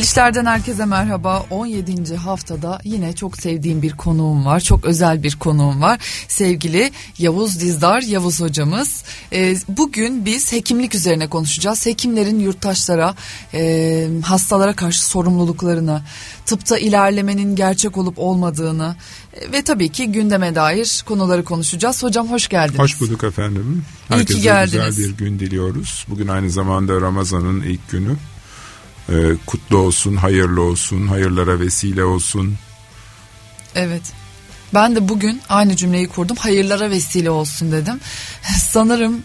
Güzel işlerden herkese merhaba. 17. haftada yine çok sevdiğim bir konuğum var. Çok özel bir konuğum var. Sevgili Yavuz Dizdar, Yavuz hocamız. Ee, bugün biz hekimlik üzerine konuşacağız. Hekimlerin yurttaşlara, e, hastalara karşı sorumluluklarını, tıpta ilerlemenin gerçek olup olmadığını e, ve tabii ki gündeme dair konuları konuşacağız. Hocam hoş geldiniz. Hoş bulduk efendim. Herkese güzel bir gün diliyoruz. Bugün aynı zamanda Ramazan'ın ilk günü. Ee, kutlu olsun, hayırlı olsun, hayırlara vesile olsun. Evet. Ben de bugün aynı cümleyi kurdum. Hayırlara vesile olsun dedim. Sanırım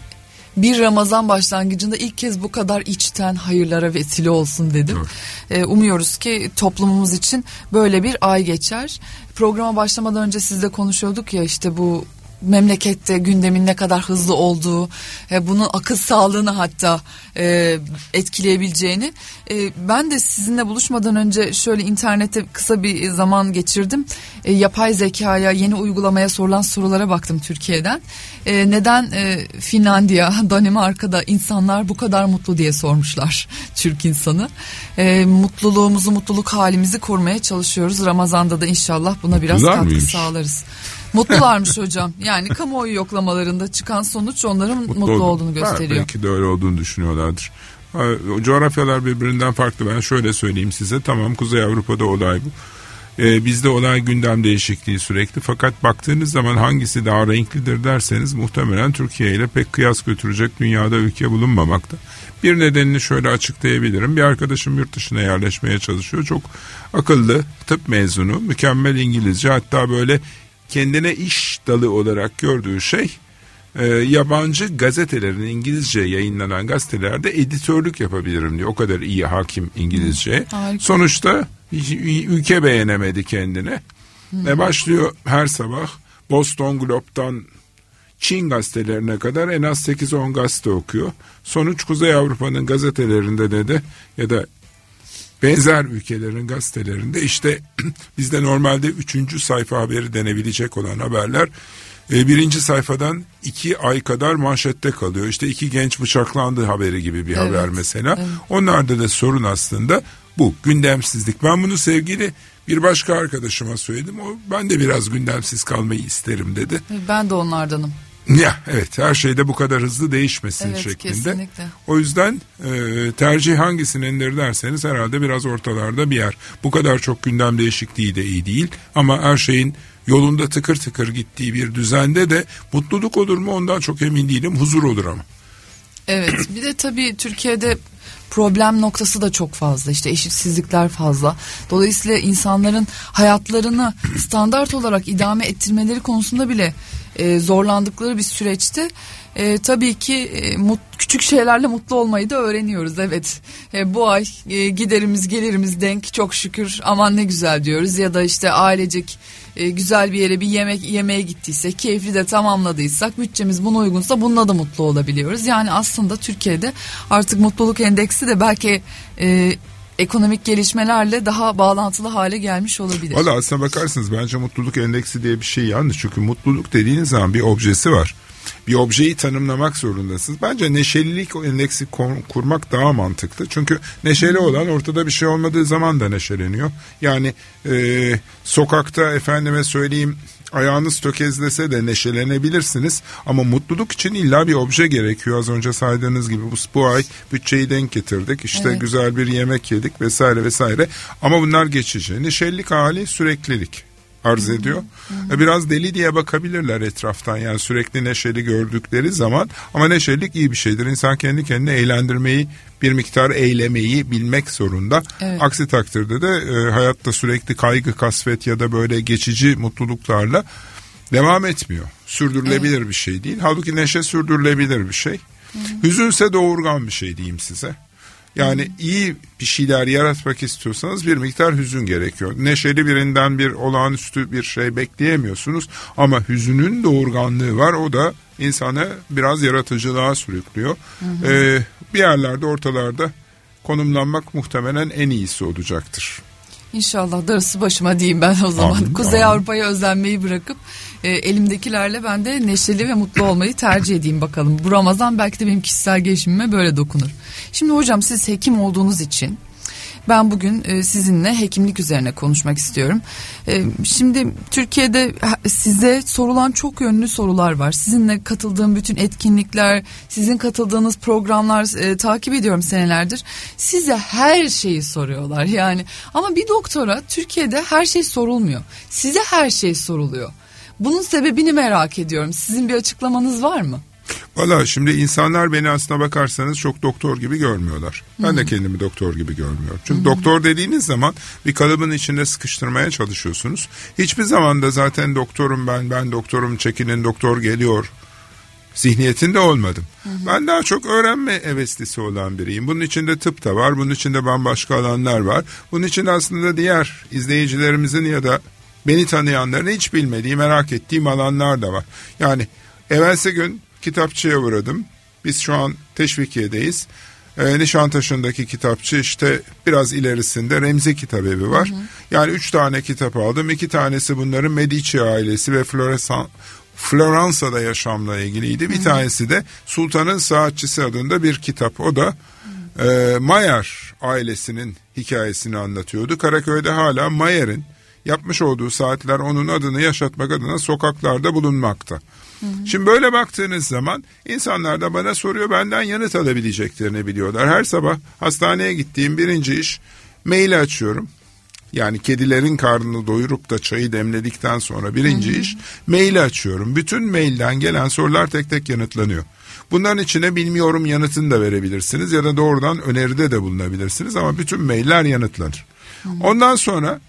bir Ramazan başlangıcında ilk kez bu kadar içten hayırlara vesile olsun dedim. Evet. Ee, umuyoruz ki toplumumuz için böyle bir ay geçer. Programa başlamadan önce sizle konuşuyorduk ya işte bu memlekette gündemin ne kadar hızlı olduğu, e, bunun akıl sağlığını hatta e, etkileyebileceğini. E, ben de sizinle buluşmadan önce şöyle internette kısa bir zaman geçirdim. E, yapay zekaya, yeni uygulamaya sorulan sorulara baktım Türkiye'den. E, neden e, Finlandiya, Danimarka'da insanlar bu kadar mutlu diye sormuşlar Türk insanı. E, mutluluğumuzu, mutluluk halimizi korumaya çalışıyoruz. Ramazan'da da inşallah buna biraz Güzel katkı miymiş? sağlarız. Mutlularmış hocam. Yani kamuoyu yoklamalarında çıkan sonuç onların mutlu, mutlu olduğunu gösteriyor. Belki de öyle olduğunu düşünüyorlardır. Coğrafyalar birbirinden farklı. Ben şöyle söyleyeyim size. Tamam Kuzey Avrupa'da olay bu. Ee, bizde olay gündem değişikliği sürekli. Fakat baktığınız zaman hangisi daha renklidir derseniz muhtemelen Türkiye ile pek kıyas götürecek dünyada ülke bulunmamakta. Bir nedenini şöyle açıklayabilirim. Bir arkadaşım yurt dışına yerleşmeye çalışıyor. Çok akıllı, tıp mezunu, mükemmel İngilizce hatta böyle kendine iş dalı olarak gördüğü şey e, yabancı gazetelerin İngilizce yayınlanan gazetelerde editörlük yapabilirim diyor. O kadar iyi hakim İngilizce. Sonuçta ülke beğenemedi kendine. Ne başlıyor her sabah Boston Globe'dan Çin gazetelerine kadar en az 8-10 gazete okuyor. Sonuç Kuzey Avrupa'nın gazetelerinde dedi ya da benzer ülkelerin gazetelerinde işte bizde normalde üçüncü sayfa haberi denebilecek olan haberler e, birinci sayfadan iki ay kadar manşette kalıyor. İşte iki genç bıçaklandı haberi gibi bir evet, haber mesela. Evet. Onlarda da sorun aslında bu gündemsizlik. Ben bunu sevgili bir başka arkadaşıma söyledim. O ben de biraz gündemsiz kalmayı isterim dedi. Ben de onlardanım. Ya evet her şeyde bu kadar hızlı değişmesin evet, şeklinde. Kesinlikle. O yüzden e, tercih hangisindendir derseniz herhalde biraz ortalarda bir yer. Bu kadar çok gündem değişikliği de iyi değil ama her şeyin yolunda tıkır tıkır gittiği bir düzende de mutluluk olur mu ondan çok emin değilim huzur olur ama. Evet bir de tabii Türkiye'de problem noktası da çok fazla işte eşitsizlikler fazla. Dolayısıyla insanların hayatlarını standart olarak idame ettirmeleri konusunda bile e, zorlandıkları bir süreçte e, tabii ki e, mut, küçük şeylerle mutlu olmayı da öğreniyoruz. Evet e, bu ay e, giderimiz gelirimiz denk çok şükür aman ne güzel diyoruz ya da işte ailecek e, güzel bir yere bir yemek yemeğe gittiysek keyifli de tamamladıysak bütçemiz buna uygunsa bununla da mutlu olabiliyoruz. Yani aslında Türkiye'de artık mutluluk endeksi de belki e, ekonomik gelişmelerle daha bağlantılı hale gelmiş olabilir. Valla aslına bakarsınız bence mutluluk endeksi diye bir şey yanlış. Çünkü mutluluk dediğiniz zaman bir objesi var. Bir objeyi tanımlamak zorundasınız. Bence neşelilik endeksi kurmak daha mantıklı. Çünkü neşeli olan ortada bir şey olmadığı zaman da neşeleniyor. Yani e, sokakta efendime söyleyeyim ayağınız tökezlese de neşelenebilirsiniz. Ama mutluluk için illa bir obje gerekiyor. Az önce saydığınız gibi bu, bu ay bütçeyi denk getirdik. İşte evet. güzel bir yemek yedik vesaire vesaire. Ama bunlar geçici. Neşelilik hali süreklilik arz ediyor. Hı hı. Biraz deli diye bakabilirler etraftan yani sürekli neşeli gördükleri zaman ama neşelilik iyi bir şeydir. İnsan kendi kendini eğlendirmeyi bir miktar eylemeyi bilmek zorunda. Evet. Aksi takdirde de e, hayatta sürekli kaygı, kasvet ya da böyle geçici mutluluklarla devam etmiyor. Sürdürülebilir evet. bir şey değil. Halbuki neşe sürdürülebilir bir şey. Hı hı. Hüzünse doğurgan bir şey diyeyim size. Yani iyi bir şeyler yaratmak istiyorsanız bir miktar hüzün gerekiyor. Neşeli birinden bir olağanüstü bir şey bekleyemiyorsunuz ama hüzünün doğurganlığı var. O da insanı biraz yaratıcılığa sürüklüyor. Hı hı. Ee, bir yerlerde ortalarda konumlanmak muhtemelen en iyisi olacaktır. İnşallah darısı başıma diyeyim ben o zaman. Amin, Kuzey Avrupa'ya özenmeyi bırakıp e, elimdekilerle ben de neşeli ve mutlu olmayı tercih edeyim bakalım. Bu Ramazan belki de benim kişisel gelişimime böyle dokunur. Şimdi hocam siz hekim olduğunuz için ben bugün e, sizinle hekimlik üzerine konuşmak istiyorum. E, şimdi Türkiye'de size sorulan çok yönlü sorular var. Sizinle katıldığım bütün etkinlikler, sizin katıldığınız programlar e, takip ediyorum senelerdir. Size her şeyi soruyorlar yani. Ama bir doktora Türkiye'de her şey sorulmuyor. Size her şey soruluyor. Bunun sebebini merak ediyorum. Sizin bir açıklamanız var mı? Valla şimdi insanlar beni aslına bakarsanız çok doktor gibi görmüyorlar. Ben hmm. de kendimi doktor gibi görmüyorum. Çünkü hmm. doktor dediğiniz zaman bir kalıbın içinde sıkıştırmaya çalışıyorsunuz. Hiçbir zaman da zaten doktorum ben, ben doktorum çekinin doktor geliyor zihniyetinde olmadım. Hı Ben daha çok öğrenme heveslisi olan biriyim. Bunun içinde tıp da var, bunun içinde bambaşka alanlar var. Bunun için aslında diğer izleyicilerimizin ya da beni tanıyanların hiç bilmediği, merak ettiğim alanlar da var. Yani evvelsi gün kitapçıya uğradım. Biz şu an Teşvikiye'deyiz. E, Nişantaşı'ndaki kitapçı işte biraz ilerisinde Remzi Kitabevi var. Hı hı. Yani üç tane kitap aldım. İki tanesi bunların Medici ailesi ve Floresan, Floransa'da yaşamla ilgiliydi. Bir hı hı. tanesi de Sultanın Saatçisi adında bir kitap. O da e, Mayer ailesinin hikayesini anlatıyordu. Karaköy'de hala Mayer'in yapmış olduğu saatler onun adını yaşatmak adına sokaklarda bulunmakta. Şimdi böyle baktığınız zaman insanlar da bana soruyor benden yanıt alabileceklerini biliyorlar. Her sabah hastaneye gittiğim birinci iş maili açıyorum. Yani kedilerin karnını doyurup da çayı demledikten sonra birinci Hı-hı. iş maili açıyorum. Bütün mailden gelen sorular tek tek yanıtlanıyor. Bunların içine bilmiyorum yanıtını da verebilirsiniz ya da doğrudan öneride de bulunabilirsiniz ama bütün mailler yanıtlanır. Hı-hı. Ondan sonra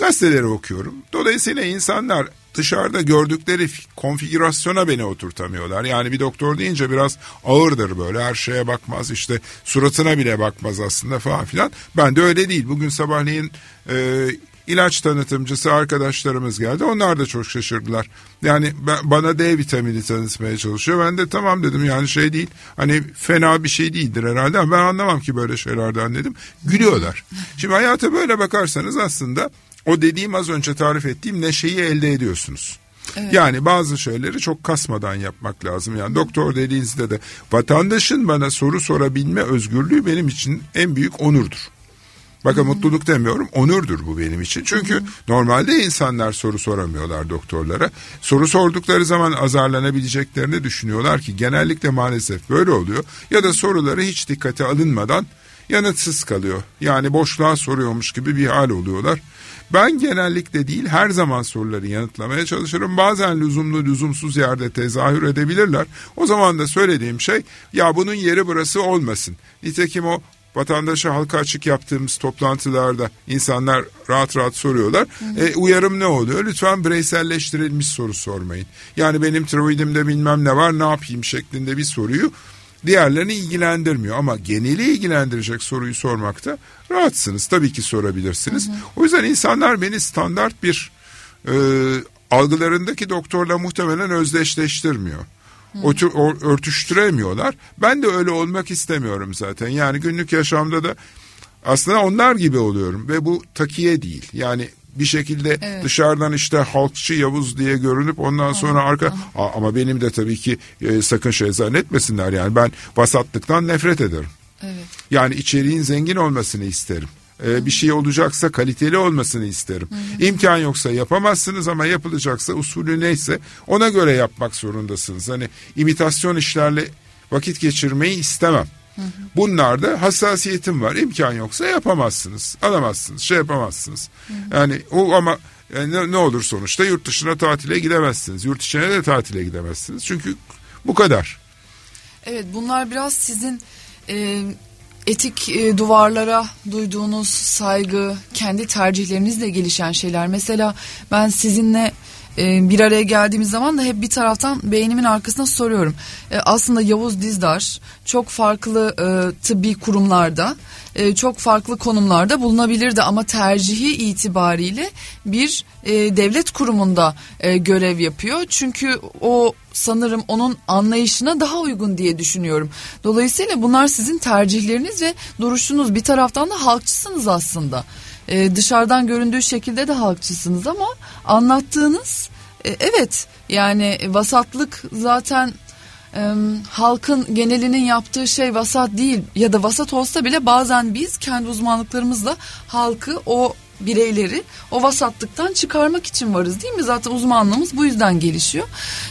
gazeteleri okuyorum. Dolayısıyla insanlar dışarıda gördükleri konfigürasyona beni oturtamıyorlar. Yani bir doktor deyince biraz ağırdır böyle her şeye bakmaz işte suratına bile bakmaz aslında falan filan. Ben de öyle değil. Bugün sabahleyin e, ilaç tanıtımcısı arkadaşlarımız geldi. Onlar da çok şaşırdılar. Yani ben, bana D vitamini tanıtmaya çalışıyor. Ben de tamam dedim yani şey değil. Hani fena bir şey değildir herhalde ama ben anlamam ki böyle şeylerden dedim. Gülüyorlar. Şimdi hayata böyle bakarsanız aslında o dediğim az önce tarif ettiğim neşeyi elde ediyorsunuz. Evet. Yani bazı şeyleri çok kasmadan yapmak lazım. Yani doktor dediğinizde de vatandaşın bana soru sorabilme özgürlüğü benim için en büyük onurdur. Bakın Hı-hı. mutluluk demiyorum, onurdur bu benim için. Çünkü Hı-hı. normalde insanlar soru soramıyorlar doktorlara. Soru sordukları zaman azarlanabileceklerini düşünüyorlar ki genellikle maalesef böyle oluyor. Ya da soruları hiç dikkate alınmadan yanıtsız kalıyor. Yani boşluğa soruyormuş gibi bir hal oluyorlar. Ben genellikle değil her zaman soruları yanıtlamaya çalışırım. Bazen lüzumlu lüzumsuz yerde tezahür edebilirler. O zaman da söylediğim şey ya bunun yeri burası olmasın. Nitekim o vatandaşa halka açık yaptığımız toplantılarda insanlar rahat rahat soruyorlar. E, uyarım ne oluyor? Lütfen bireyselleştirilmiş soru sormayın. Yani benim tiroidimde bilmem ne var ne yapayım şeklinde bir soruyu diğerlerini ilgilendirmiyor. Ama geneli ilgilendirecek soruyu sormakta rahatsınız. Tabii ki sorabilirsiniz. Hı hı. O yüzden insanlar beni standart bir e, algılarındaki doktorla muhtemelen özdeşleştirmiyor. O, o, örtüştüremiyorlar. Ben de öyle olmak istemiyorum zaten. Yani günlük yaşamda da aslında onlar gibi oluyorum ve bu takiye değil. Yani bir şekilde evet. dışarıdan işte halkçı Yavuz diye görünüp ondan sonra arka Aa, ama benim de tabii ki e, sakın şey zannetmesinler yani ben vasatlıktan nefret ederim. Evet. Yani içeriğin zengin olmasını isterim. Ee, bir şey olacaksa kaliteli olmasını isterim. Hı. İmkan yoksa yapamazsınız ama yapılacaksa usulü neyse ona göre yapmak zorundasınız. Hani imitasyon işlerle vakit geçirmeyi istemem. Bunlarda hassasiyetim var. İmkan yoksa yapamazsınız. Alamazsınız. Şey yapamazsınız. Hı hı. Yani o ama yani ne, ne olur sonuçta yurt dışına tatile gidemezsiniz. Yurt içine de tatile gidemezsiniz. Çünkü bu kadar. Evet bunlar biraz sizin e, etik e, duvarlara duyduğunuz saygı, kendi tercihlerinizle gelişen şeyler. Mesela ben sizinle e, bir araya geldiğimiz zaman da hep bir taraftan beynimin arkasına soruyorum. E, aslında Yavuz Dizdar çok farklı e, tıbbi kurumlarda e, çok farklı konumlarda bulunabilirdi ama tercihi itibariyle bir e, devlet kurumunda e, görev yapıyor. Çünkü o sanırım onun anlayışına daha uygun diye düşünüyorum. Dolayısıyla bunlar sizin tercihleriniz ve duruşunuz bir taraftan da halkçısınız aslında e, dışarıdan göründüğü şekilde de halkçısınız ama anlattığınız e, evet yani vasatlık zaten e, halkın genelinin yaptığı şey vasat değil ya da vasat olsa bile bazen biz kendi uzmanlıklarımızla halkı o bireyleri o vasatlıktan çıkarmak için varız değil mi? Zaten uzmanlığımız bu yüzden gelişiyor.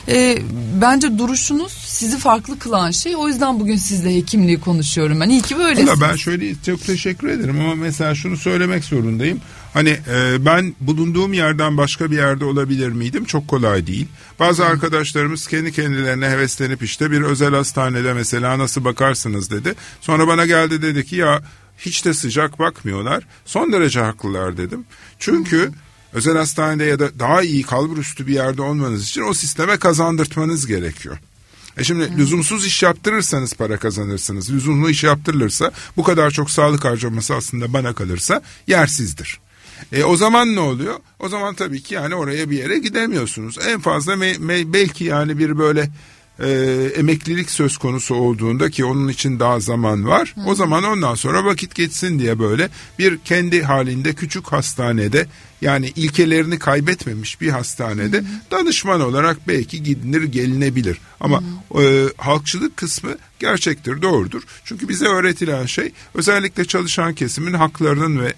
E, bence duruşunuz sizi farklı kılan şey. O yüzden bugün sizle hekimliği konuşuyorum ben. İyi ki böylesiniz. ben şöyle çok teşekkür ederim ama mesela şunu söylemek zorundayım. Hani e, ben bulunduğum yerden başka bir yerde olabilir miydim? Çok kolay değil. Bazı arkadaşlarımız kendi kendilerine heveslenip işte bir özel hastanede mesela nasıl bakarsınız dedi. Sonra bana geldi dedi ki ya hiç de sıcak bakmıyorlar. Son derece haklılar dedim. Çünkü özel hastanede ya da daha iyi kalbur üstü bir yerde olmanız için o sisteme kazandırtmanız gerekiyor. E şimdi Hı. lüzumsuz iş yaptırırsanız para kazanırsınız. Lüzumlu iş yaptırılırsa bu kadar çok sağlık harcaması aslında bana kalırsa yersizdir. E, o zaman ne oluyor? O zaman tabii ki yani oraya bir yere gidemiyorsunuz. En fazla me, me, belki yani bir böyle e, emeklilik söz konusu olduğunda ki onun için daha zaman var. Hı. O zaman ondan sonra vakit geçsin diye böyle bir kendi halinde küçük hastanede yani ilkelerini kaybetmemiş bir hastanede Hı. danışman olarak belki gidilir gelinebilir. Ama e, halkçılık kısmı gerçektir doğrudur. Çünkü bize öğretilen şey özellikle çalışan kesimin haklarının ve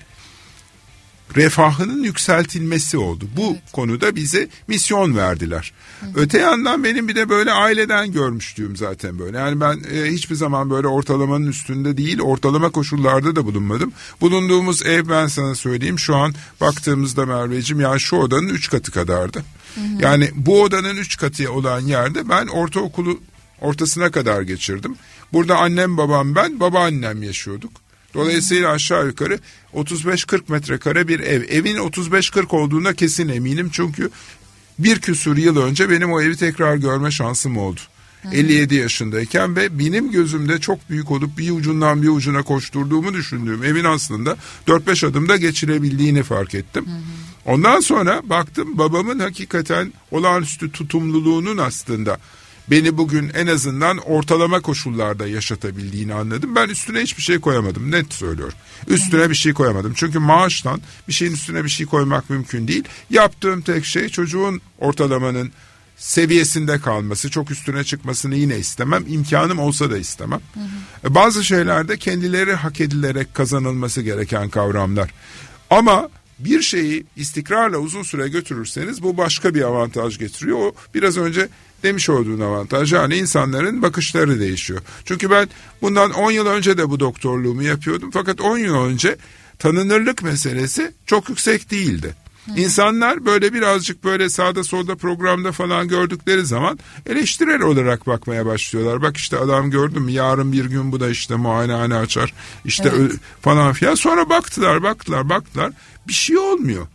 refahının yükseltilmesi oldu. Bu evet. konuda bize misyon verdiler. Hı. Öte yandan benim bir de böyle aileden görmüştüğüm zaten böyle. Yani ben e, hiçbir zaman böyle ortalamanın üstünde değil, ortalama koşullarda da bulunmadım. Bulunduğumuz ev ben sana söyleyeyim şu an baktığımızda Merveciğim yani şu odanın üç katı kadardı. Hı hı. Yani bu odanın üç katı olan yerde ben ortaokulu ortasına kadar geçirdim. Burada annem babam ben babaannem yaşıyorduk. Dolayısıyla aşağı yukarı 35-40 metrekare bir ev. Evin 35-40 olduğuna kesin eminim çünkü bir küsur yıl önce benim o evi tekrar görme şansım oldu. Hı. 57 yaşındayken ve benim gözümde çok büyük olup bir ucundan bir ucuna koşturduğumu düşündüğüm evin aslında 4-5 adımda geçirebildiğini fark ettim. Hı hı. Ondan sonra baktım babamın hakikaten olağanüstü tutumluluğunun aslında beni bugün en azından ortalama koşullarda yaşatabildiğini anladım. Ben üstüne hiçbir şey koyamadım net söylüyorum. Üstüne bir şey koyamadım. Çünkü maaştan bir şeyin üstüne bir şey koymak mümkün değil. Yaptığım tek şey çocuğun ortalamanın seviyesinde kalması, çok üstüne çıkmasını yine istemem. İmkanım olsa da istemem. Hı hı. Bazı şeylerde kendileri hak edilerek kazanılması gereken kavramlar. Ama bir şeyi istikrarla uzun süre götürürseniz bu başka bir avantaj getiriyor. O biraz önce demiş olduğun avantaj yani insanların bakışları değişiyor. Çünkü ben bundan 10 yıl önce de bu doktorluğumu yapıyordum fakat 10 yıl önce tanınırlık meselesi çok yüksek değildi. İnsanlar böyle birazcık böyle sağda solda programda falan gördükleri zaman eleştirel olarak bakmaya başlıyorlar. Bak işte adam gördüm yarın bir gün bu da işte muayenehane açar işte evet. falan filan. Sonra baktılar baktılar baktılar bir şey olmuyor.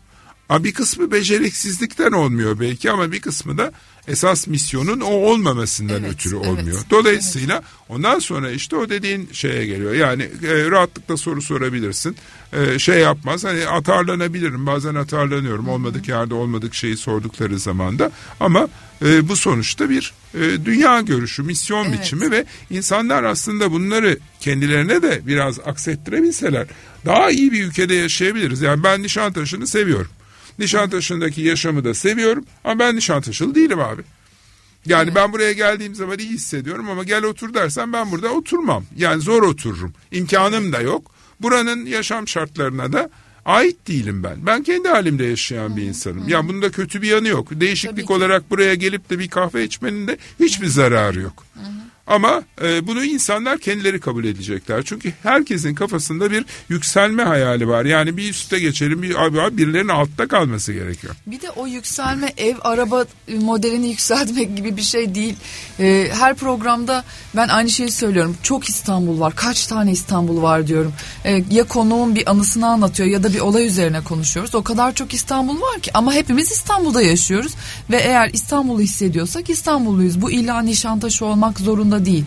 Bir kısmı beceriksizlikten olmuyor belki ama bir kısmı da esas misyonun o olmamasından evet, ötürü olmuyor. Evet, Dolayısıyla evet. ondan sonra işte o dediğin şeye geliyor. Yani e, rahatlıkla soru sorabilirsin. E, şey yapmaz. Hani atarlanabilirim. Bazen atarlanıyorum. Olmadık yerde olmadık şeyi sordukları zaman da. Ama e, bu sonuçta bir e, dünya görüşü, misyon evet. biçimi ve insanlar aslında bunları kendilerine de biraz aksettirebilseler daha iyi bir ülkede yaşayabiliriz. Yani ben Nişantaşı'nı seviyorum. Nişantaşı'ndaki yaşamı da seviyorum ama ben Nişantaşılı değilim abi. Yani evet. ben buraya geldiğim zaman iyi hissediyorum ama gel otur dersen ben burada oturmam. Yani zor otururum. İmkanım da yok. Buranın yaşam şartlarına da ait değilim ben. Ben kendi halimde yaşayan bir insanım. Ya bunda kötü bir yanı yok. Değişiklik olarak buraya gelip de bir kahve içmenin de hiçbir zararı yok. Ama e, bunu insanlar kendileri kabul edecekler. Çünkü herkesin kafasında bir yükselme hayali var. Yani bir üste geçelim, bir abi birilerinin altta kalması gerekiyor. Bir de o yükselme ev, araba modelini yükseltmek gibi bir şey değil. E, her programda ben aynı şeyi söylüyorum. Çok İstanbul var. Kaç tane İstanbul var diyorum. E, ya konuğun bir anısını anlatıyor ya da bir olay üzerine konuşuyoruz. O kadar çok İstanbul var ki ama hepimiz İstanbul'da yaşıyoruz ve eğer İstanbul'u hissediyorsak İstanbulluyuz. Bu illa Nişantaşı olmak zorunda zorunda değil.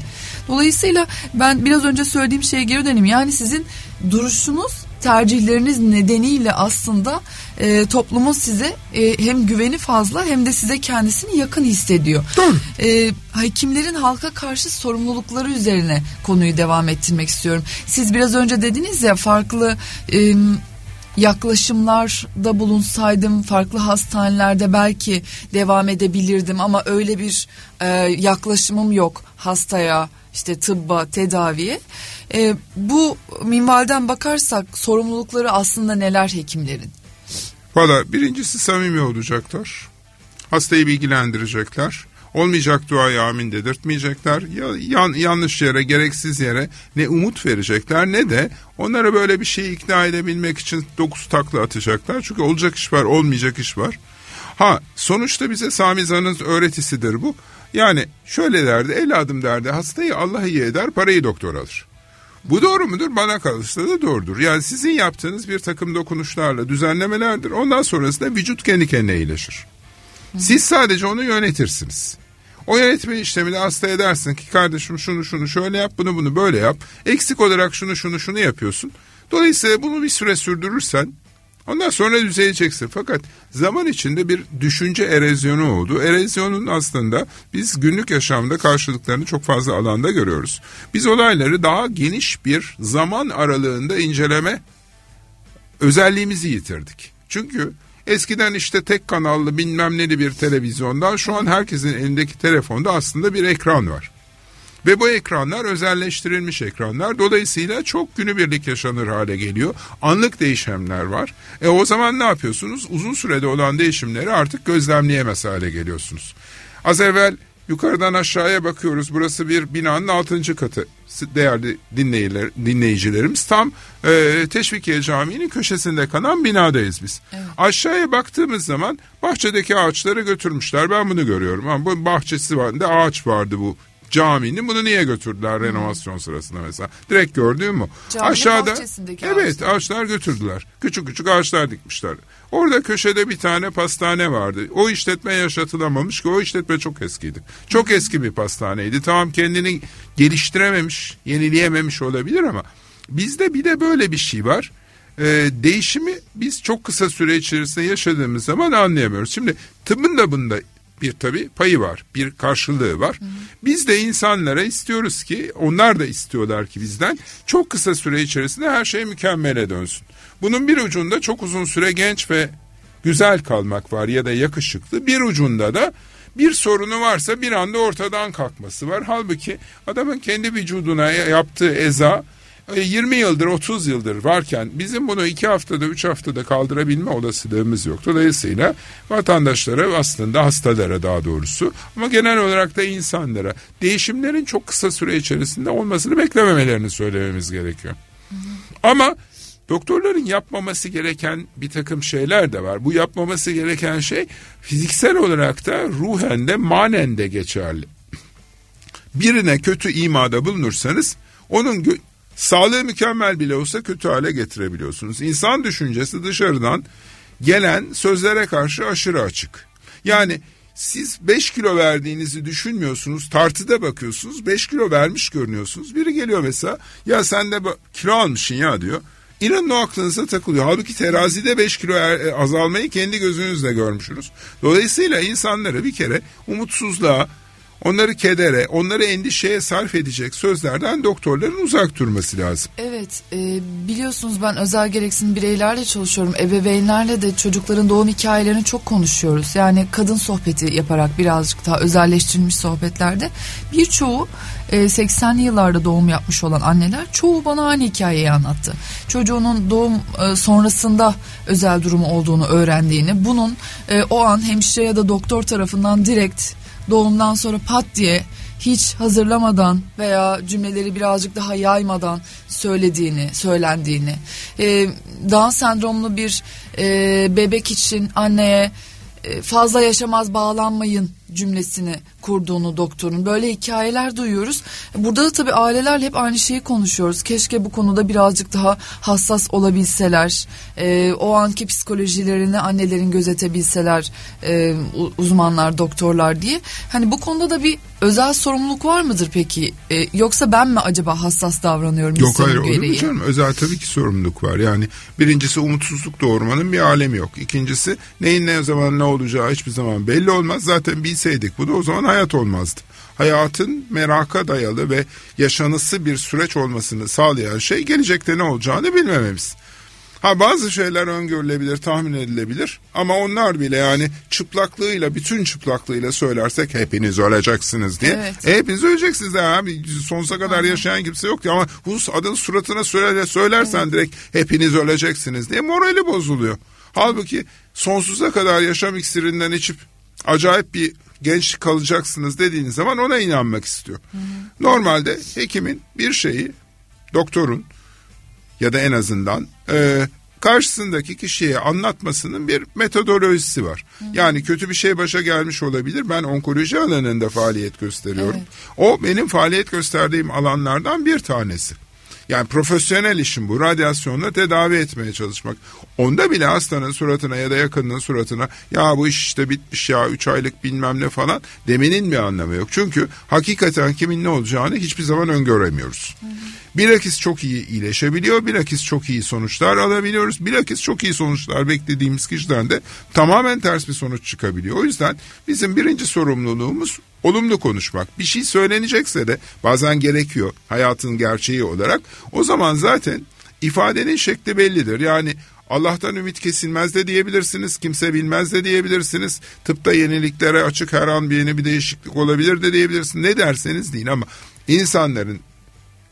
Dolayısıyla ben biraz önce söylediğim şeye geri döneyim. Yani sizin duruşunuz tercihleriniz nedeniyle aslında e, toplumun size e, hem güveni fazla hem de size kendisini yakın hissediyor. E, hekimlerin halka karşı sorumlulukları üzerine konuyu devam ettirmek istiyorum. Siz biraz önce dediniz ya farklı e, yaklaşımlarda bulunsaydım farklı hastanelerde belki devam edebilirdim ama öyle bir e, yaklaşımım yok. hastaya işte tıbba tedaviye e, bu minvalden bakarsak sorumlulukları aslında neler hekimlerin? Valla birincisi samimi olacaklar. Hastayı bilgilendirecekler. Olmayacak duayı amin dedirtmeyecekler. Ya, yan, yanlış yere, gereksiz yere ne umut verecekler ne de onlara böyle bir şeyi ikna edebilmek için dokuz takla atacaklar. Çünkü olacak iş var, olmayacak iş var. Ha sonuçta bize Sami Zan'ın öğretisidir bu. Yani şöyle derdi, el adım derdi, hastayı Allah iyi eder, parayı doktor alır. Bu doğru mudur? Bana kalırsa da doğrudur. Yani sizin yaptığınız bir takım dokunuşlarla düzenlemelerdir. Ondan sonrasında vücut kendi kendine iyileşir. Siz sadece onu yönetirsiniz. O yönetme işlemini hastaya dersin ki kardeşim şunu şunu şöyle yap bunu bunu böyle yap. Eksik olarak şunu şunu şunu yapıyorsun. Dolayısıyla bunu bir süre sürdürürsen ondan sonra düzeleceksin. Fakat zaman içinde bir düşünce erozyonu oldu. Erozyonun aslında biz günlük yaşamda karşılıklarını çok fazla alanda görüyoruz. Biz olayları daha geniş bir zaman aralığında inceleme özelliğimizi yitirdik. Çünkü Eskiden işte tek kanallı bilmem neli bir televizyondan şu an herkesin elindeki telefonda aslında bir ekran var. Ve bu ekranlar özelleştirilmiş ekranlar. Dolayısıyla çok günübirlik yaşanır hale geliyor. Anlık değişimler var. E o zaman ne yapıyorsunuz? Uzun sürede olan değişimleri artık gözlemleyemez hale geliyorsunuz. Az evvel Yukarıdan aşağıya bakıyoruz. Burası bir binanın altıncı katı. Değerli dinleyiciler, dinleyicilerimiz tam e, Teşvikiye Camii'nin köşesinde kalan binadayız biz. Evet. Aşağıya baktığımız zaman bahçedeki ağaçları götürmüşler. Ben bunu görüyorum. Ama bu bahçesi vardı, ağaç vardı bu caminin bunu niye götürdüler renovasyon sırasında mesela? Direkt gördüğüm mü? Caminin Aşağıda evet ağaçlar. ağaçlar götürdüler. Küçük küçük ağaçlar dikmişler. Orada köşede bir tane pastane vardı. O işletme yaşatılamamış ki o işletme çok eskiydi. Çok eski bir pastaneydi. Tamam kendini geliştirememiş, yenileyememiş olabilir ama bizde bir de böyle bir şey var. Ee, değişimi biz çok kısa süre içerisinde yaşadığımız zaman anlayamıyoruz. Şimdi tıbbın da bunda bir tabi payı var, bir karşılığı var. Hı. Biz de insanlara istiyoruz ki, onlar da istiyorlar ki bizden çok kısa süre içerisinde her şey mükemmele dönsün. Bunun bir ucunda çok uzun süre genç ve güzel kalmak var ya da yakışıklı. Bir ucunda da bir sorunu varsa bir anda ortadan kalkması var. Halbuki adamın kendi vücuduna yaptığı eza 20 e, yıldır 30 yıldır varken bizim bunu 2 haftada 3 haftada kaldırabilme olasılığımız yok. Dolayısıyla vatandaşlara aslında hastalara daha doğrusu ama genel olarak da insanlara değişimlerin çok kısa süre içerisinde olmasını beklememelerini söylememiz gerekiyor. Ama Doktorların yapmaması gereken bir takım şeyler de var. Bu yapmaması gereken şey fiziksel olarak da ruhen de manen de geçerli. Birine kötü imada bulunursanız onun sağlığı mükemmel bile olsa kötü hale getirebiliyorsunuz. İnsan düşüncesi dışarıdan gelen sözlere karşı aşırı açık. Yani siz 5 kilo verdiğinizi düşünmüyorsunuz. Tartıda bakıyorsunuz 5 kilo vermiş görünüyorsunuz. Biri geliyor mesela ya sen de kilo almışsın ya diyor. İnanın o aklınıza takılıyor. Halbuki terazide 5 kilo e, azalmayı kendi gözünüzle görmüşsünüz. Dolayısıyla insanları bir kere umutsuzluğa, onları kedere, onları endişeye sarf edecek sözlerden doktorların uzak durması lazım. Evet, e, biliyorsunuz ben özel gereksinim bireylerle çalışıyorum. Ebeveynlerle de çocukların doğum hikayelerini çok konuşuyoruz. Yani kadın sohbeti yaparak birazcık daha özelleştirilmiş sohbetlerde birçoğu e, 80'li yıllarda doğum yapmış olan anneler çoğu bana aynı hikayeyi anlattı. Çocuğunun doğum e, sonrasında özel durumu olduğunu öğrendiğini, bunun e, o an hemşire ya da doktor tarafından direkt doğumdan sonra pat diye hiç hazırlamadan veya cümleleri birazcık daha yaymadan söylediğini, söylendiğini, e, Down sendromlu bir e, bebek için anneye e, fazla yaşamaz bağlanmayın cümlesini kurduğunu doktorun böyle hikayeler duyuyoruz. Burada da tabii ailelerle hep aynı şeyi konuşuyoruz. Keşke bu konuda birazcık daha hassas olabilseler. E, o anki psikolojilerini annelerin gözetebilseler e, uzmanlar, doktorlar diye. Hani bu konuda da bir özel sorumluluk var mıdır peki? E, yoksa ben mi acaba hassas davranıyorum? Yok hayır olur mu canım? Özel tabii ki sorumluluk var. Yani birincisi umutsuzluk doğurmanın bir alemi yok. İkincisi neyin ne zaman ne olacağı hiçbir zaman belli olmaz. Zaten bilseydik bunu o zaman hayat olmazdı. Hayatın meraka dayalı ve yaşanısı bir süreç olmasını sağlayan şey gelecekte ne olacağını bilmememiz. Ha bazı şeyler öngörülebilir, tahmin edilebilir ama onlar bile yani çıplaklığıyla, bütün çıplaklığıyla söylersek hepiniz öleceksiniz diye. Evet. E, hepiniz öleceksiniz ya abi. Sonsuza kadar Aha. yaşayan kimse yok diye ama Hus adın suratına söyle, söylersen evet. direkt hepiniz öleceksiniz diye morali bozuluyor. Halbuki sonsuza kadar yaşam iksirinden içip acayip bir genç kalacaksınız dediğiniz zaman ona inanmak istiyor. Hı. Normalde hekimin bir şeyi doktorun ya da en azından e, karşısındaki kişiye anlatmasının bir metodolojisi var. Hı. Yani kötü bir şey başa gelmiş olabilir. Ben onkoloji alanında faaliyet gösteriyorum. Evet. O benim faaliyet gösterdiğim alanlardan bir tanesi. Yani profesyonel işim bu. Radyasyonla tedavi etmeye çalışmak. Onda bile hastanın suratına ya da yakınının suratına ya bu iş işte bitmiş ya 3 aylık bilmem ne falan demenin bir anlamı yok. Çünkü hakikaten kimin ne olacağını hiçbir zaman öngöremiyoruz. Hı hı. Bilakis çok iyi iyileşebiliyor. Bilakis çok iyi sonuçlar alabiliyoruz. Bilakis çok iyi sonuçlar beklediğimiz kişiden de tamamen ters bir sonuç çıkabiliyor. O yüzden bizim birinci sorumluluğumuz olumlu konuşmak. Bir şey söylenecekse de bazen gerekiyor hayatın gerçeği olarak. O zaman zaten ifadenin şekli bellidir. Yani Allah'tan ümit kesilmez de diyebilirsiniz. Kimse bilmez de diyebilirsiniz. Tıpta yeniliklere açık her an bir yeni bir değişiklik olabilir de diyebilirsiniz. Ne derseniz deyin ama insanların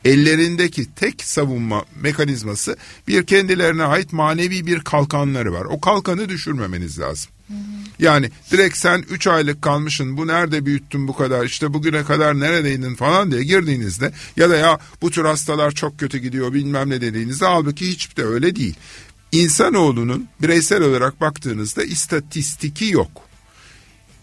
ellerindeki tek savunma mekanizması bir kendilerine ait manevi bir kalkanları var. O kalkanı düşürmemeniz lazım. Yani direkt sen 3 aylık kalmışın bu nerede büyüttün bu kadar işte bugüne kadar neredeydin falan diye girdiğinizde ya da ya bu tür hastalar çok kötü gidiyor bilmem ne dediğinizde halbuki hiç de öyle değil. İnsanoğlunun bireysel olarak baktığınızda istatistiki yok.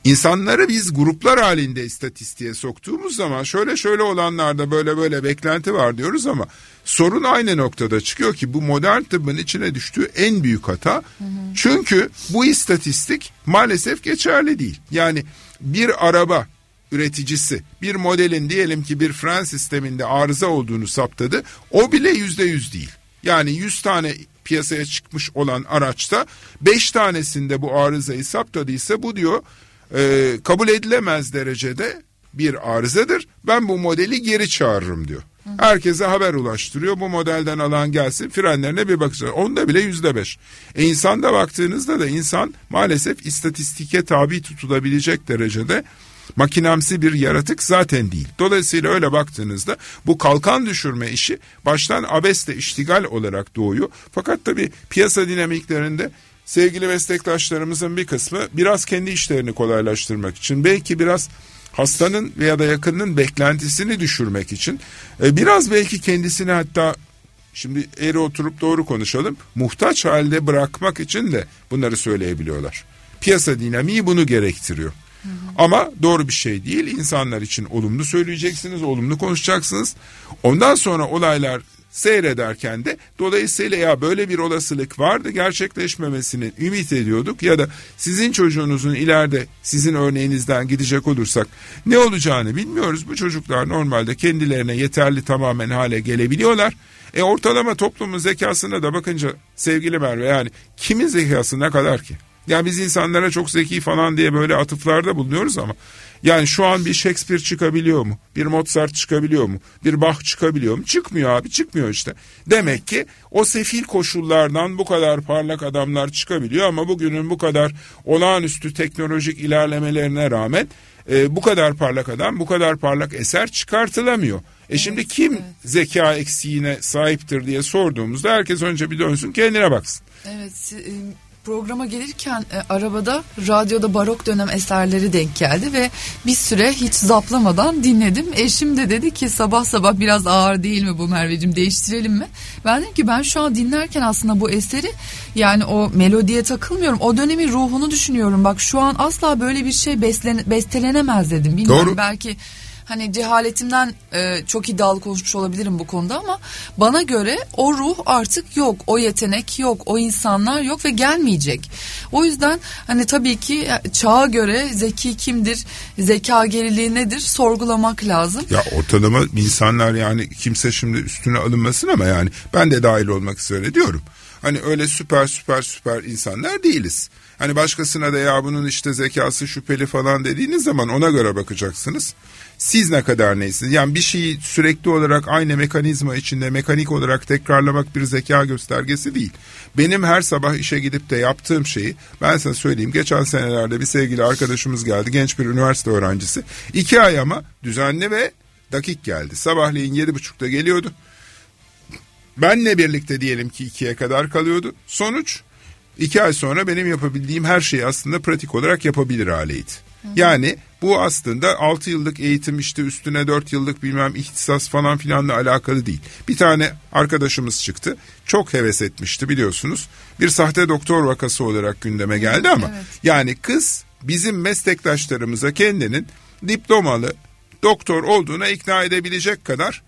İnsanları biz gruplar halinde istatistiğe soktuğumuz zaman şöyle şöyle olanlarda böyle böyle beklenti var diyoruz ama sorun aynı noktada çıkıyor ki bu modern tıbbın içine düştüğü en büyük hata. Hı hı. Çünkü bu istatistik maalesef geçerli değil. Yani bir araba üreticisi bir modelin diyelim ki bir fren sisteminde arıza olduğunu saptadı. O bile yüzde yüz değil. Yani yüz tane piyasaya çıkmış olan araçta beş tanesinde bu arızayı saptadıysa bu diyor e, kabul edilemez derecede bir arızadır. Ben bu modeli geri çağırırım diyor. Herkese haber ulaştırıyor. Bu modelden alan gelsin frenlerine bir bakacağız. Onda bile yüzde beş. E insanda baktığınızda da insan maalesef istatistike tabi tutulabilecek derecede makinamsi bir yaratık zaten değil. Dolayısıyla öyle baktığınızda bu kalkan düşürme işi baştan abesle iştigal olarak doğuyor. Fakat tabii piyasa dinamiklerinde sevgili meslektaşlarımızın bir kısmı biraz kendi işlerini kolaylaştırmak için belki biraz hastanın veya da yakınının beklentisini düşürmek için e, biraz belki kendisini hatta şimdi eğri oturup doğru konuşalım muhtaç halde bırakmak için de bunları söyleyebiliyorlar. Piyasa dinamiği bunu gerektiriyor. Hı hı. Ama doğru bir şey değil. İnsanlar için olumlu söyleyeceksiniz, olumlu konuşacaksınız. Ondan sonra olaylar seyrederken de dolayısıyla ya böyle bir olasılık vardı gerçekleşmemesini ümit ediyorduk ya da sizin çocuğunuzun ileride sizin örneğinizden gidecek olursak ne olacağını bilmiyoruz. Bu çocuklar normalde kendilerine yeterli tamamen hale gelebiliyorlar. E ortalama toplumun zekasına da bakınca sevgili Merve yani kimin zekası ne kadar ki? Yani biz insanlara çok zeki falan diye böyle atıflarda bulunuyoruz ama yani şu an bir Shakespeare çıkabiliyor mu? Bir Mozart çıkabiliyor mu? Bir Bach çıkabiliyor mu? Çıkmıyor abi çıkmıyor işte. Demek ki o sefil koşullardan bu kadar parlak adamlar çıkabiliyor ama bugünün bu kadar olağanüstü teknolojik ilerlemelerine rağmen e, bu kadar parlak adam bu kadar parlak eser çıkartılamıyor. E şimdi kim evet. zeka eksiğine sahiptir diye sorduğumuzda herkes önce bir dönsün kendine baksın. Evet programa gelirken e, arabada radyoda barok dönem eserleri denk geldi ve bir süre hiç zaplamadan dinledim. Eşim de dedi ki sabah sabah biraz ağır değil mi bu Merveciğim değiştirelim mi? Ben dedim ki ben şu an dinlerken aslında bu eseri yani o melodiye takılmıyorum. O dönemin ruhunu düşünüyorum. Bak şu an asla böyle bir şey beslen, bestelenemez dedim. Bilmiyorum Doğru. belki hani cehaletimden e, çok iddialı konuşmuş olabilirim bu konuda ama bana göre o ruh artık yok, o yetenek yok, o insanlar yok ve gelmeyecek. O yüzden hani tabii ki e, çağa göre zeki kimdir, zeka geriliği nedir sorgulamak lazım. Ya ortalama insanlar yani kimse şimdi üstüne alınmasın ama yani ben de dahil olmak üzere diyorum. Hani öyle süper süper süper insanlar değiliz. Hani başkasına da ya bunun işte zekası şüpheli falan dediğiniz zaman ona göre bakacaksınız. Siz ne kadar neysiniz? Yani bir şeyi sürekli olarak aynı mekanizma içinde mekanik olarak tekrarlamak bir zeka göstergesi değil. Benim her sabah işe gidip de yaptığım şeyi ben sana söyleyeyim. Geçen senelerde bir sevgili arkadaşımız geldi. Genç bir üniversite öğrencisi. iki ay ama düzenli ve dakik geldi. Sabahleyin yedi buçukta geliyordu. Benle birlikte diyelim ki ikiye kadar kalıyordu. Sonuç iki ay sonra benim yapabildiğim her şeyi aslında pratik olarak yapabilir haleydi. Yani bu aslında 6 yıllık eğitim işte üstüne 4 yıllık bilmem ihtisas falan filanla alakalı değil. Bir tane arkadaşımız çıktı. Çok heves etmişti biliyorsunuz. Bir sahte doktor vakası olarak gündeme geldi ama evet. yani kız bizim meslektaşlarımıza kendinin diplomalı doktor olduğuna ikna edebilecek kadar